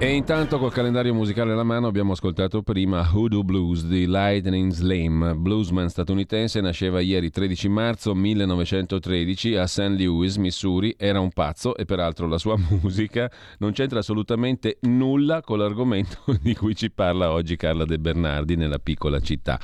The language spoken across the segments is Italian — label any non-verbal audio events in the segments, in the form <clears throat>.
E intanto col calendario musicale alla mano abbiamo ascoltato prima Hoodoo Blues di Lightning Slim, bluesman statunitense, nasceva ieri 13 marzo 1913 a St. Louis, Missouri, era un pazzo e peraltro la sua <laughs> musica non c'entra assolutamente nulla con l'argomento <laughs> di cui ci parla oggi Carla De Bernardi nella piccola città.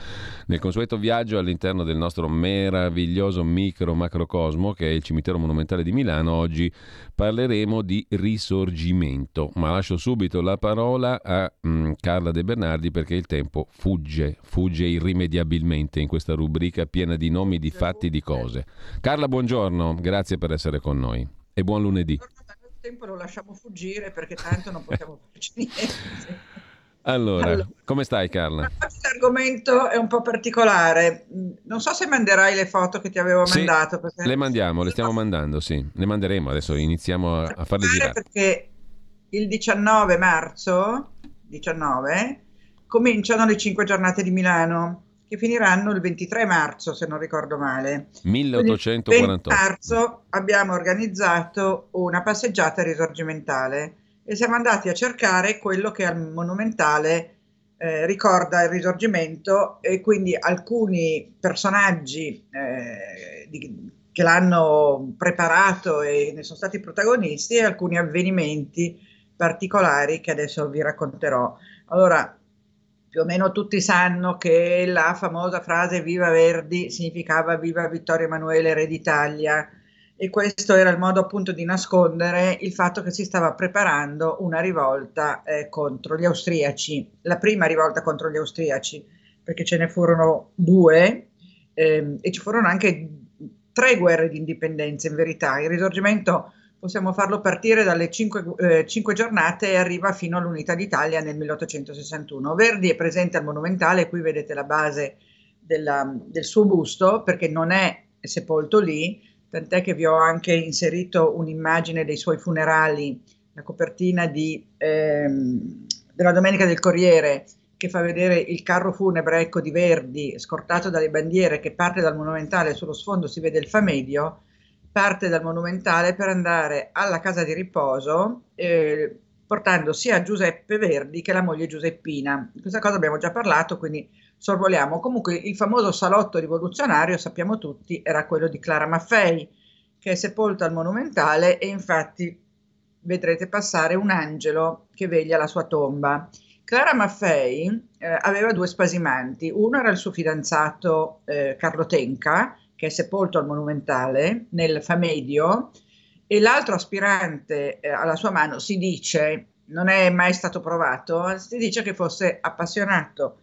Nel consueto viaggio all'interno del nostro meraviglioso micro-macrocosmo che è il cimitero monumentale di Milano, oggi parleremo di risorgimento, ma lascio subito subito la parola a mm, Carla De Bernardi perché il tempo fugge, fugge irrimediabilmente in questa rubrica piena di nomi, di fatti, di cose. Carla, buongiorno, grazie per essere con noi e buon lunedì. Il tempo lo lasciamo fuggire perché tanto non possiamo <laughs> farci niente. Allora, allora, come stai Carla? Questo argomento è un po' particolare. Non so se manderai le foto che ti avevo sì, mandato. Le mandiamo, le stiamo mandando, sì. Le manderemo adesso, iniziamo a, a farle girare. Perché il 19 marzo 19, cominciano le 5 giornate di Milano che finiranno il 23 marzo se non ricordo male. 1848. Il 20 marzo abbiamo organizzato una passeggiata risorgimentale e siamo andati a cercare quello che al monumentale eh, ricorda il risorgimento e quindi alcuni personaggi eh, di, che l'hanno preparato e ne sono stati protagonisti e alcuni avvenimenti particolari che adesso vi racconterò. Allora, più o meno tutti sanno che la famosa frase Viva Verdi significava Viva Vittorio Emanuele, Re d'Italia, e questo era il modo appunto di nascondere il fatto che si stava preparando una rivolta eh, contro gli austriaci, la prima rivolta contro gli austriaci, perché ce ne furono due ehm, e ci furono anche tre guerre di indipendenza in verità. Il risorgimento possiamo farlo partire dalle cinque, eh, cinque, giornate e arriva fino all'Unità d'Italia nel 1861. Verdi è presente al Monumentale, qui vedete la base della, del suo busto perché non è sepolto lì, tant'è che vi ho anche inserito un'immagine dei suoi funerali, la copertina di, ehm, della Domenica del Corriere che fa vedere il carro funebre ecco, di Verdi scortato dalle bandiere che parte dal Monumentale, sullo sfondo si vede il Famedio parte dal Monumentale per andare alla casa di riposo eh, portando sia Giuseppe Verdi che la moglie Giuseppina. Di questa cosa abbiamo già parlato, quindi sorvoliamo. Comunque il famoso salotto rivoluzionario, sappiamo tutti, era quello di Clara Maffei, che è sepolta al Monumentale e infatti vedrete passare un angelo che veglia la sua tomba. Clara Maffei eh, aveva due spasimanti, uno era il suo fidanzato eh, Carlo Tenca, che è sepolto al Monumentale nel Famedio, e l'altro aspirante eh, alla sua mano si dice, non è mai stato provato, si dice che fosse appassionato,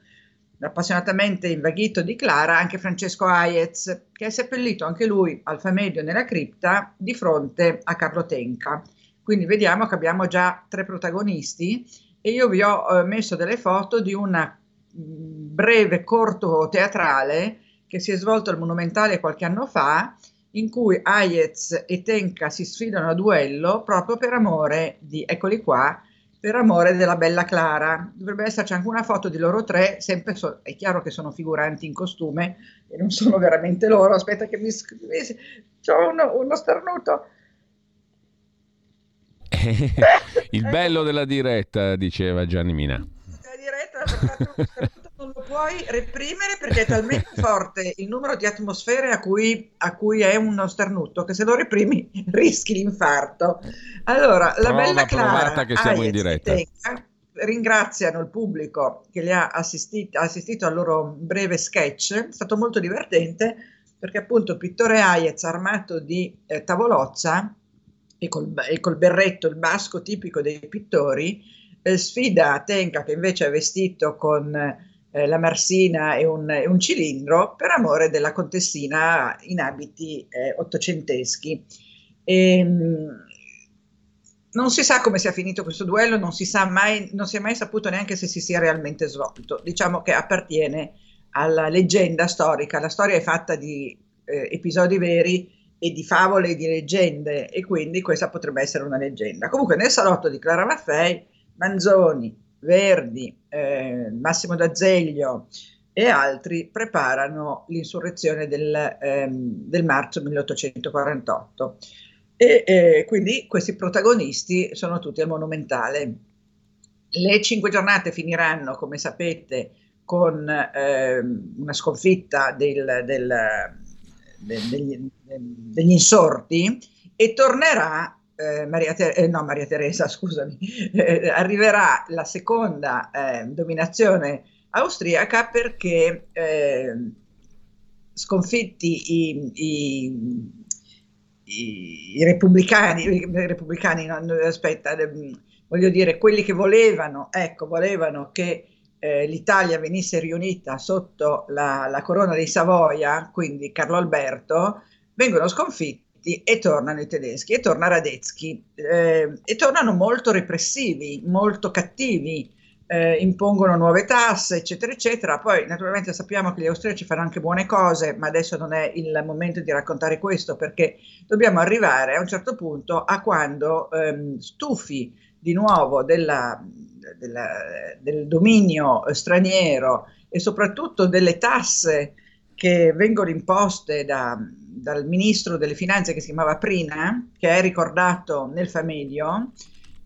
appassionatamente invaghito di Clara anche Francesco Hayez, che è seppellito anche lui al Famedio nella cripta di fronte a Carlo Tenca. Quindi vediamo che abbiamo già tre protagonisti e io vi ho eh, messo delle foto di un breve corto teatrale che si è svolto al Monumentale qualche anno fa, in cui Hayez e Tenka si sfidano a duello proprio per amore di, eccoli qua, per amore della bella Clara. Dovrebbe esserci anche una foto di loro tre, sempre so- è chiaro che sono figuranti in costume e non sono veramente loro. Aspetta che mi scrivi, c'ho uno, uno starnuto. <laughs> Il bello della diretta, diceva Gianni Mina. La diretta puoi reprimere perché è <laughs> talmente forte il numero di atmosfere a cui, a cui, è uno starnuto che se lo reprimi <laughs> rischi l'infarto. Allora, la Prova bella Clara che siamo in diretta. Ringraziano il pubblico che li ha assistito, assistito al loro breve sketch, è stato molto divertente perché appunto il pittore Hayez armato di eh, tavolozza e col, e col berretto, il basco tipico dei pittori, eh, sfida Tenka che invece è vestito con eh, la marsina e un, e un, cilindro per amore della contessina in abiti eh, ottocenteschi. E, ehm, non si sa come sia finito questo duello, non si, mai, non si è mai saputo neanche se si sia realmente svolto. Diciamo che appartiene alla leggenda storica. La storia è fatta di eh, episodi veri e di favole e di leggende e quindi questa potrebbe essere una leggenda. Comunque nel salotto di Clara Maffei, Manzoni, Verdi, eh, Massimo D'Azeglio e altri preparano l'insurrezione del, ehm, del marzo 1848. E eh, quindi questi protagonisti sono tutti al Monumentale. Le cinque giornate finiranno, come sapete, con eh, una sconfitta del, del, de, degli, degli, insorti e tornerà eh, Maria, Ter- eh, no, Maria, Teresa, scusami, <laughs> eh, arriverà la seconda eh, dominazione austriaca perché eh, sconfitti i, i, i, i repubblicani, i repubblicani no, aspetta, voglio dire, quelli che volevano, ecco, volevano che eh, l'Italia venisse riunita sotto la, la, corona dei Savoia, quindi Carlo Alberto, vengono sconfitti e tornano i tedeschi, e torna Radetzky, eh, e tornano molto repressivi, molto cattivi, eh, impongono nuove tasse, eccetera, eccetera. Poi naturalmente sappiamo che gli austriaci fanno anche buone cose, ma adesso non è il momento di raccontare questo perché dobbiamo arrivare a un certo punto a quando ehm, stufi di nuovo della, della, del dominio straniero e soprattutto delle tasse che vengono imposte da, dal ministro delle finanze che si chiamava Prina, che è ricordato nel Famedio,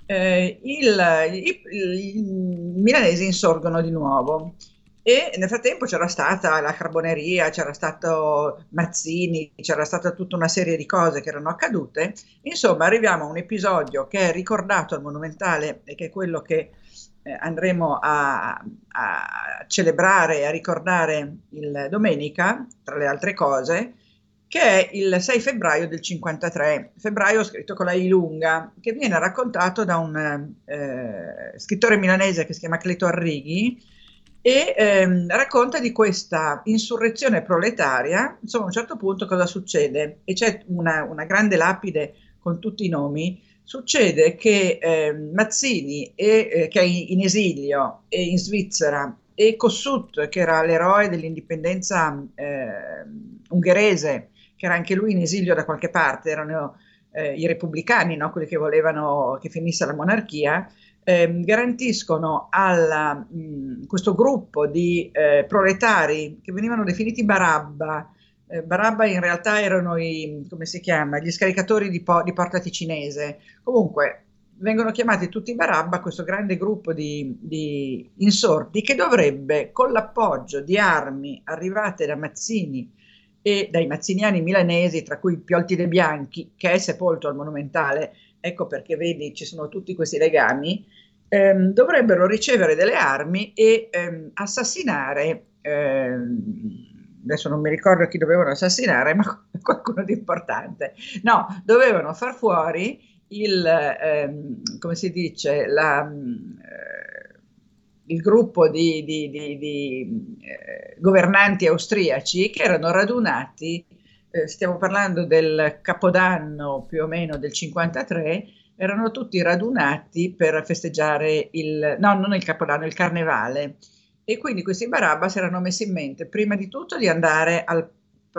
eh, i, milanesi insorgono di nuovo e nel frattempo c'era stata la carboneria, c'era stato Mazzini, c'era stata tutta una serie di cose che erano accadute. Insomma, arriviamo a un episodio che è ricordato al Monumentale e che è quello che eh, andremo a, a celebrare e a ricordare il domenica, tra le altre cose, che è il 6 febbraio del 53, febbraio scritto con la I lunga, che viene raccontato da un eh, scrittore milanese che si chiama Cleto Arrighi e ehm, racconta di questa insurrezione proletaria, insomma a un certo punto cosa succede? E c'è una, una grande lapide con tutti i nomi, succede che eh, Mazzini, e, eh, che è in esilio e in Svizzera, e Kossuth, che era l'eroe dell'indipendenza eh, ungherese, che era anche lui in esilio da qualche parte, erano eh, i repubblicani, no? quelli che volevano che finisse la monarchia, eh, garantiscono a questo gruppo di eh, proletari che venivano definiti Barabba, eh, Barabba in realtà erano i, come si chiama, gli scaricatori di, po- di Porta Ticinese, comunque vengono chiamati tutti Barabba, questo grande gruppo di, di insorti che dovrebbe, con l'appoggio di armi arrivate da Mazzini e dai mazziniani milanesi, tra cui Piolti De Bianchi, che è sepolto al Monumentale, ecco perché vedi ci sono tutti questi legami, ehm, dovrebbero ricevere delle armi e ehm, assassinare, ehm, adesso non mi ricordo chi dovevano assassinare, ma <laughs> qualcuno di importante, no, dovevano far fuori il, ehm, come si dice, la... Eh, il gruppo di, di, di, di eh, governanti austriaci che erano radunati, eh, stiamo parlando del capodanno più o meno del 53, erano tutti radunati per festeggiare il, no, non il capodanno, il carnevale. E quindi questi Barabbas erano messi in mente, prima di tutto, di andare al,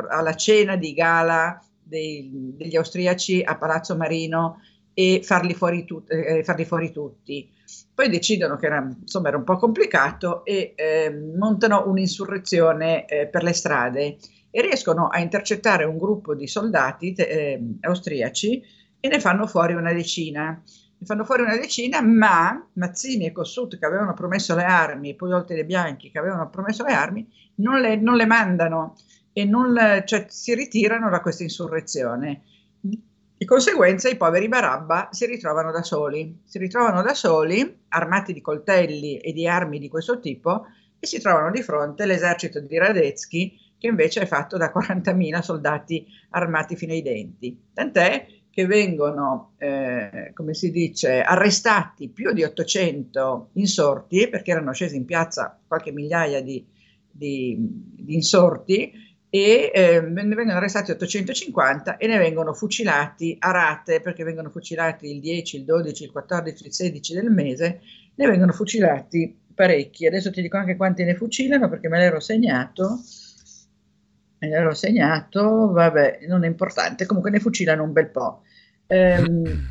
alla cena di gala dei, degli austriaci a Palazzo Marino e farli fuori, tu, eh, farli fuori tutti poi decidono che era, insomma, era un po' complicato e eh, montano un'insurrezione eh, per le strade e riescono a intercettare un gruppo di soldati eh, austriaci e ne fanno fuori una decina. Ne fanno fuori una decina, ma Mazzini e Kossuth, che avevano promesso le armi, poi Oltre dei Bianchi, che avevano promesso le armi, non le, non le mandano e non, cioè, si ritirano da questa insurrezione. Di conseguenza i poveri Barabba si ritrovano da soli, si ritrovano da soli, armati di coltelli e di armi di questo tipo, e si trovano di fronte all'esercito di Radetzky, che invece è fatto da 40.000 soldati armati fino ai denti. Tant'è che vengono, eh, come si dice, arrestati più di 800 insorti, perché erano scesi in piazza qualche migliaia di, di, di insorti, e eh, ne vengono arrestati 850 e ne vengono fucilati a rate, perché vengono fucilati il 10, il 12, il 14, il 16 del mese, ne vengono fucilati parecchi. Adesso ti dico anche quanti ne fucilano perché me l'ero segnato. Me l'ero segnato, vabbè, non è importante, comunque ne fucilano un bel po'. Ehm,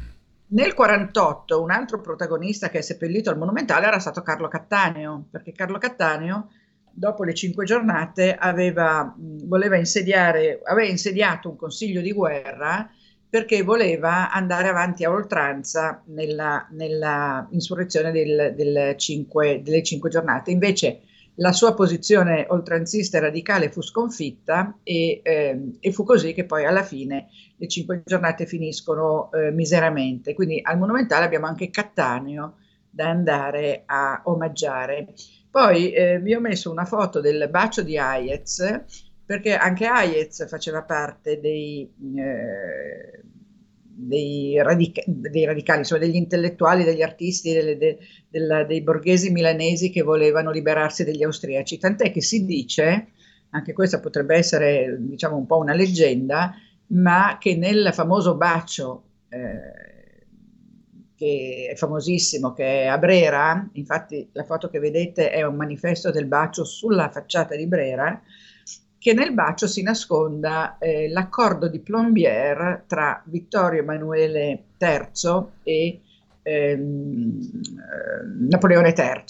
nel 48 un altro protagonista che è seppellito al Monumentale era stato Carlo Cattaneo, perché Carlo Cattaneo dopo le cinque giornate aveva, voleva insediare, aveva insediato un consiglio di guerra perché voleva andare avanti a oltranza nella, nella insurrezione del, del cinque, delle cinque giornate. Invece la sua posizione oltranzista e radicale fu sconfitta e, eh, e, fu così che poi alla fine le cinque giornate finiscono eh, miseramente. Quindi al Monumentale abbiamo anche Cattaneo da andare a omaggiare. Poi eh, vi ho messo una foto del bacio di Hayez, perché anche Hayez faceva parte dei, eh, dei, radica- dei radicali, insomma degli intellettuali, degli artisti, delle, de, del, dei borghesi milanesi che volevano liberarsi degli austriaci. Tant'è che si dice, anche questa potrebbe essere diciamo un po' una leggenda, ma che nel famoso bacio eh, che è famosissimo, che è a Brera, infatti la foto che vedete è un manifesto del bacio sulla facciata di Brera, che nel bacio si nasconda eh, l'accordo di Plombier tra Vittorio Emanuele III e ehm, eh, Napoleone III,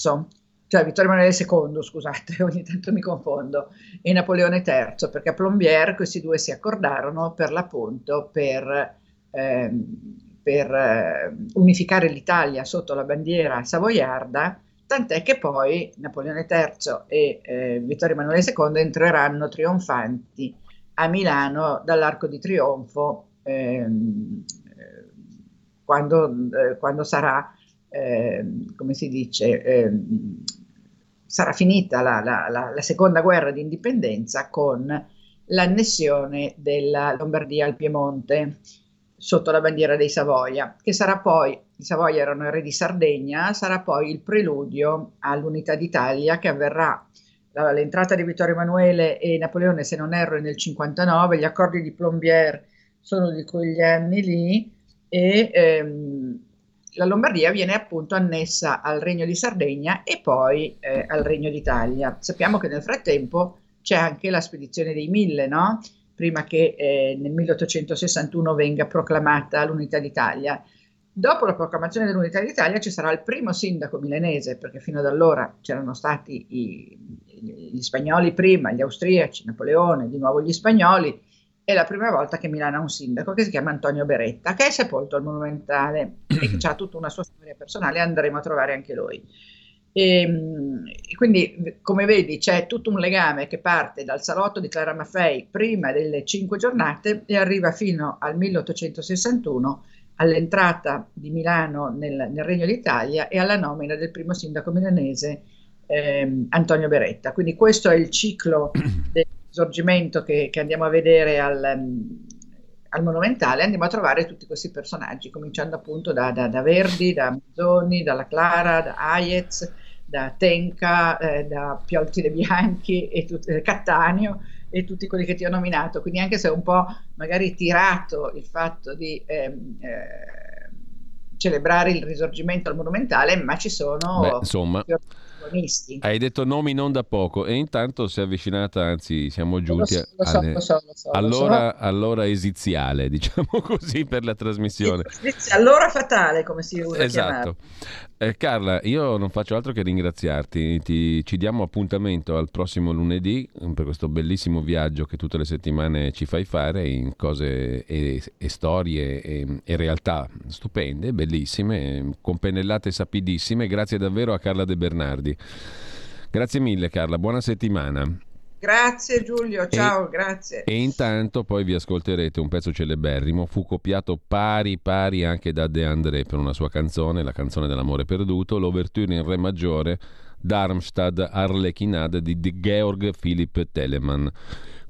cioè Vittorio Emanuele II, scusate, <laughs> ogni tanto mi confondo, e Napoleone III, perché a Plombier questi due si accordarono per l'appunto per... Ehm, per eh, unificare l'Italia sotto la bandiera savoiarda, tant'è che poi Napoleone III e eh, Vittorio Emanuele II entreranno trionfanti a Milano dall'Arco di Trionfo ehm, eh, quando, eh, quando, sarà, ehm, come si dice, ehm, sarà finita la, la, la, la seconda guerra di indipendenza con l'annessione della Lombardia al Piemonte sotto la bandiera dei Savoia, che sarà poi, i Savoia erano re di Sardegna, sarà poi il preludio all'unità d'Italia che avverrà l'entrata di Vittorio Emanuele e Napoleone, se non erro, nel 59, gli accordi di Plombier sono di quegli anni lì e ehm, la Lombardia viene appunto annessa al Regno di Sardegna e poi eh, al Regno d'Italia. Sappiamo che nel frattempo c'è anche la spedizione dei Mille, no? Prima che eh, nel 1861 venga proclamata l'unità d'Italia. Dopo la proclamazione dell'unità d'Italia ci sarà il primo sindaco milanese, perché fino ad allora c'erano stati i, gli spagnoli prima, gli austriaci, Napoleone, di nuovo gli spagnoli, è la prima volta che Milano ha un sindaco che si chiama Antonio Beretta, che è sepolto al Monumentale e che <clears throat> ha tutta una sua storia personale, andremo a trovare anche lui. E, ehm, quindi, come vedi, c'è tutto un legame che parte dal salotto di Clara Maffei prima delle cinque giornate e arriva fino al 1861 all'entrata di Milano nel, nel Regno d'Italia e alla nomina del primo sindaco milanese eh, Antonio Beretta. Quindi questo è il ciclo <clears throat> del risorgimento che, che andiamo a vedere al, al, Monumentale, andiamo a trovare tutti questi personaggi, cominciando appunto da, da, da Verdi, da Mazzoni, dalla Clara, da Hayez, da Tenca, eh, da Piolti Bianchi e tut- eh, Cattaneo e tutti quelli che ti ho nominato. Quindi anche se è un po' magari tirato il fatto di ehm, eh, celebrare il risorgimento al monumentale, ma ci sono... Beh, insomma protagonisti. Hai detto nomi non da poco e intanto si è avvicinata, anzi siamo giunti allora, allora esiziale, <laughs> diciamo così, per la trasmissione. Allora fatale, come si usa Esatto. Eh, Carla, io non faccio altro che ringraziarti, Ti, ci diamo appuntamento al prossimo lunedì mm, per questo bellissimo viaggio che tutte le settimane ci fai fare in cose e, e storie e, e realtà stupende, bellissime, con pennellate sapidissime. Grazie davvero a Carla De Bernardi. Grazie mille Carla, buona settimana. Grazie Giulio, ciao, e, grazie. E intanto poi vi ascolterete un pezzo celeberrimo, fu copiato pari pari anche da De André per una sua canzone, la canzone dell'amore perduto, l'ouverture in re maggiore, Darmstadt Arlechinade di Georg Philipp Telemann.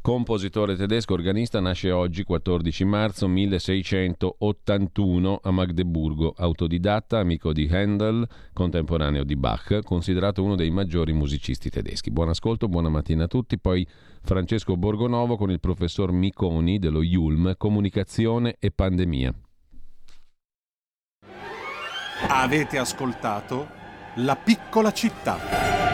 Compositore tedesco, organista, nasce oggi 14 marzo 1681 a Magdeburgo, autodidatta, amico di Handel, contemporaneo di Bach, considerato uno dei maggiori musicisti tedeschi. Buon ascolto, buona mattina a tutti. Poi Francesco Borgonovo con il professor Miconi dello IULM, Comunicazione e Pandemia. Avete ascoltato La piccola città.